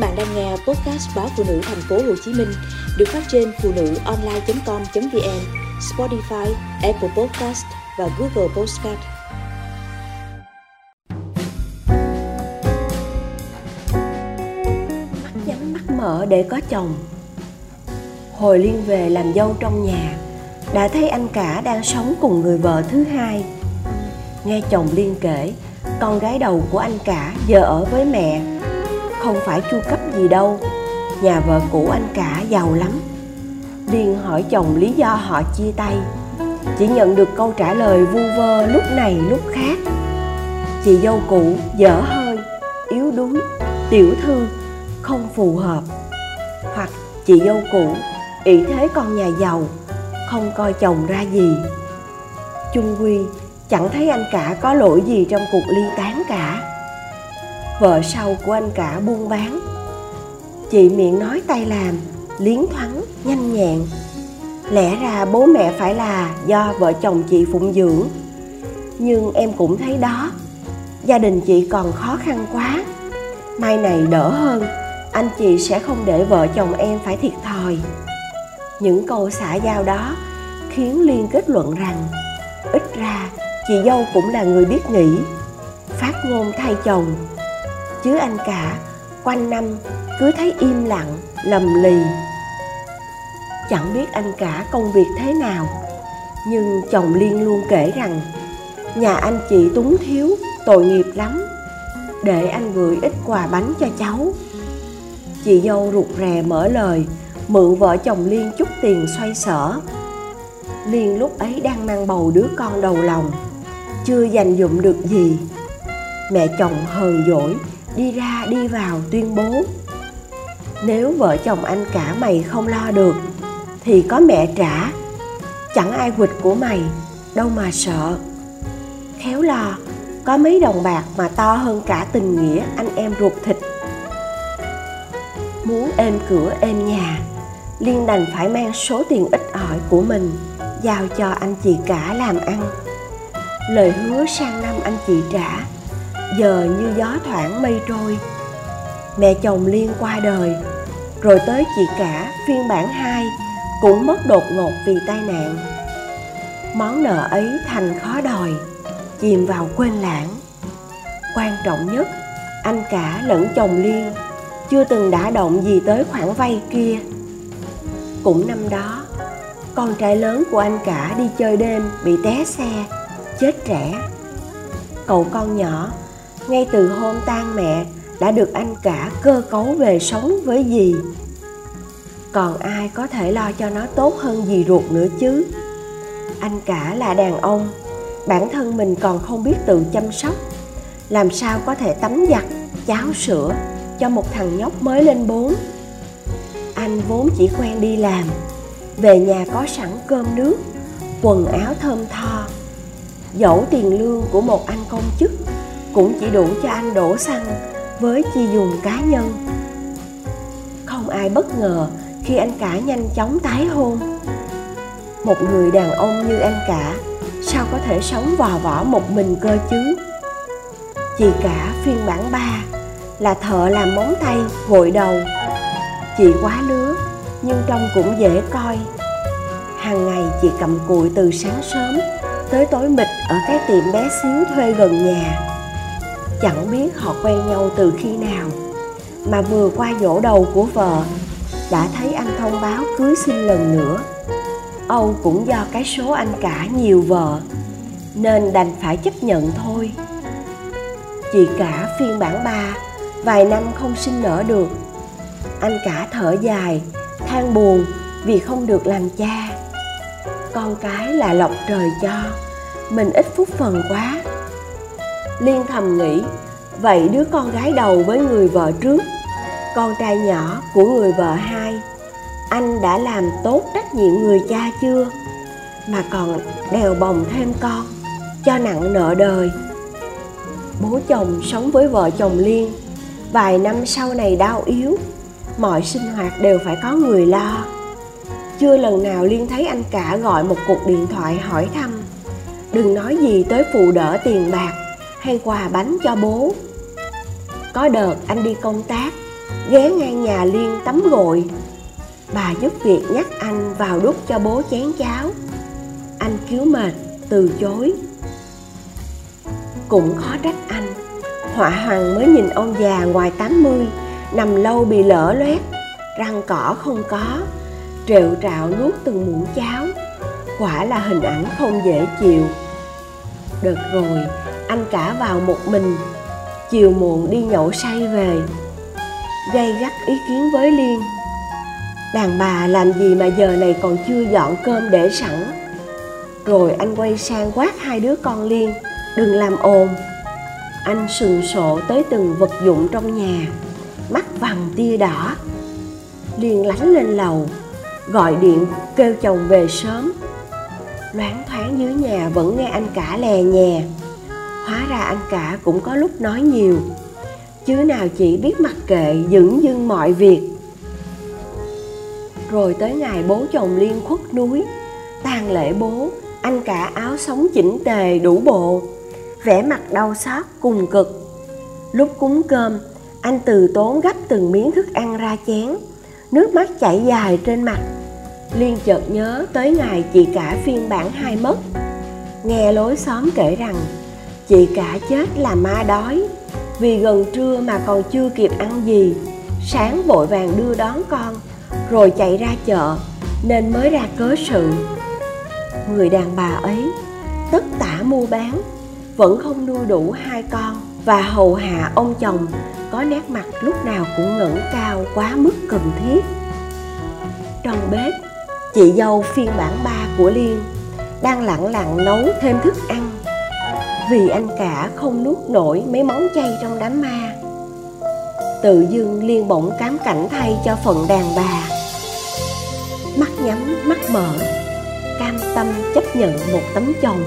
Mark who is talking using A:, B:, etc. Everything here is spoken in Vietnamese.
A: bạn đang nghe podcast báo phụ nữ thành phố Hồ Chí Minh được phát trên phụ nữ online.com.vn, Spotify, Apple Podcast và Google Podcast.
B: Mắt nhắm mắt mở để có chồng. Hồi Liên về làm dâu trong nhà, đã thấy anh cả đang sống cùng người vợ thứ hai. Nghe chồng Liên kể, con gái đầu của anh cả giờ ở với mẹ không phải chu cấp gì đâu. Nhà vợ cũ anh cả giàu lắm. Điền hỏi chồng lý do họ chia tay. Chỉ nhận được câu trả lời vu vơ lúc này lúc khác. Chị dâu cũ dở hơi, yếu đuối, tiểu thư, không phù hợp. Hoặc chị dâu cũ, ỷ thế con nhà giàu, không coi chồng ra gì. Chung quy, chẳng thấy anh cả có lỗi gì trong cuộc ly tán cả vợ sau của anh cả buôn bán. Chị miệng nói tay làm, liến thoáng, nhanh nhẹn. Lẽ ra bố mẹ phải là do vợ chồng chị phụng dưỡng. Nhưng em cũng thấy đó, gia đình chị còn khó khăn quá. Mai này đỡ hơn, anh chị sẽ không để vợ chồng em phải thiệt thòi. Những câu xả giao đó khiến liên kết luận rằng, ít ra chị dâu cũng là người biết nghĩ, phát ngôn thay chồng chứ anh cả. Quanh năm, cứ thấy im lặng, lầm lì. Chẳng biết anh cả công việc thế nào, nhưng chồng liên luôn kể rằng, nhà anh chị túng thiếu, tội nghiệp lắm. Để anh gửi ít quà bánh cho cháu. Chị dâu rụt rè mở lời, mượn vợ chồng liên chút tiền xoay sở. Liên lúc ấy đang mang bầu đứa con đầu lòng, chưa dành dụm được gì. Mẹ chồng hờn dỗi đi ra, đi vào, tuyên bố. Nếu vợ chồng anh cả mày không lo được, thì có mẹ trả. Chẳng ai quỵt của mày, đâu mà sợ. Khéo lo, có mấy đồng bạc mà to hơn cả tình nghĩa anh em ruột thịt. Muốn êm cửa, êm nhà, liên đành phải mang số tiền ít ỏi của mình giao cho anh chị cả làm ăn. Lời hứa sang năm anh chị trả giờ như gió thoảng mây trôi. Mẹ chồng liên qua đời, rồi tới chị cả phiên bản 2 cũng mất đột ngột vì tai nạn. Món nợ ấy thành khó đòi, chìm vào quên lãng. Quan trọng nhất, anh cả lẫn chồng liên chưa từng đã động gì tới khoản vay kia. Cũng năm đó, con trai lớn của anh cả đi chơi đêm bị té xe, chết trẻ cậu con nhỏ ngay từ hôm tan mẹ, đã được anh cả cơ cấu về sống với dì. Còn ai có thể lo cho nó tốt hơn dì ruột nữa chứ? Anh cả là đàn ông, bản thân mình còn không biết tự chăm sóc. Làm sao có thể tắm giặt, cháo sữa cho một thằng nhóc mới lên bốn? Anh vốn chỉ quen đi làm, về nhà có sẵn cơm nước, quần áo thơm tho, dẫu tiền lương của một anh công chức cũng chỉ đủ cho anh đổ xăng với chi dùng cá nhân. Không ai bất ngờ khi anh cả nhanh chóng tái hôn. Một người đàn ông như anh cả, sao có thể sống vò võ một mình cơ chứ? Chị cả phiên bản 3 là thợ làm móng tay gội đầu. Chị quá lứa, nhưng trông cũng dễ coi. Hàng ngày chị cầm cùi từ sáng sớm tới tối mịt ở cái tiệm bé xíu thuê gần nhà chẳng biết họ quen nhau từ khi nào. Mà vừa qua dỗ đầu của vợ, đã thấy anh thông báo cưới xin lần nữa. Âu cũng do cái số anh cả nhiều vợ, nên đành phải chấp nhận thôi. Chị cả phiên bản ba, vài năm không sinh nở được. Anh cả thở dài, than buồn vì không được làm cha. Con cái là lộc trời cho, mình ít phúc phần quá liên thầm nghĩ, vậy đứa con gái đầu với người vợ trước, con trai nhỏ của người vợ hai, anh đã làm tốt trách nhiệm người cha chưa? Mà còn đèo bồng thêm con, cho nặng nợ đời. Bố chồng sống với vợ chồng liên, vài năm sau này đau yếu, mọi sinh hoạt đều phải có người lo. Chưa lần nào liên thấy anh cả gọi một cuộc điện thoại hỏi thăm, đừng nói gì tới phụ đỡ tiền bạc hay quà bánh cho bố. Có đợt anh đi công tác, ghé ngang nhà liên tắm gội. Bà giúp việc nhắc anh vào đút cho bố chén cháo. Anh cứu mệt, từ chối. Cũng khó trách anh, họa hoàng mới nhìn ông già ngoài 80 nằm lâu bị lỡ loét, răng cỏ không có trệu trạo nuốt từng muỗng cháo. Quả là hình ảnh không dễ chịu. Đợt rồi anh cả vào một mình. Chiều muộn đi nhậu say về gây gắt ý kiến với liên. Đàn bà làm gì mà giờ này còn chưa dọn cơm để sẵn? Rồi anh quay sang quát hai đứa con liên, đừng làm ồn. Anh sừng sộ tới từng vật dụng trong nhà, mắt vằn tia đỏ. Liên lánh lên lầu, gọi điện kêu chồng về sớm. Loáng thoáng dưới nhà vẫn nghe anh cả lè nhè hóa ra anh cả cũng có lúc nói nhiều. Chứ nào chỉ biết mặc kệ dửng dưng mọi việc. Rồi tới ngày bố chồng liên khuất núi, tang lễ bố, anh cả áo sống chỉnh tề đủ bộ, vẻ mặt đau xót cùng cực. Lúc cúng cơm, anh từ tốn gấp từng miếng thức ăn ra chén, nước mắt chảy dài trên mặt. Liên chợt nhớ tới ngày chị cả phiên bản hai mất. Nghe lối xóm kể rằng chị cả chết là ma đói. Vì gần trưa mà còn chưa kịp ăn gì, sáng vội vàng đưa đón con, rồi chạy ra chợ, nên mới ra cớ sự. Người đàn bà ấy tất tả mua bán, vẫn không nuôi đủ hai con. Và hầu hạ ông chồng có nét mặt lúc nào cũng ngẩng cao quá mức cần thiết. Trong bếp, chị dâu phiên bản ba của liên đang lặng lặng nấu thêm thức ăn vì anh cả không nuốt nổi mấy món chay trong đám ma. Tự dưng liên bỗng cám cảnh thay cho phận đàn bà. Mắt nhắm, mắt mở, cam tâm chấp nhận một tấm chồng.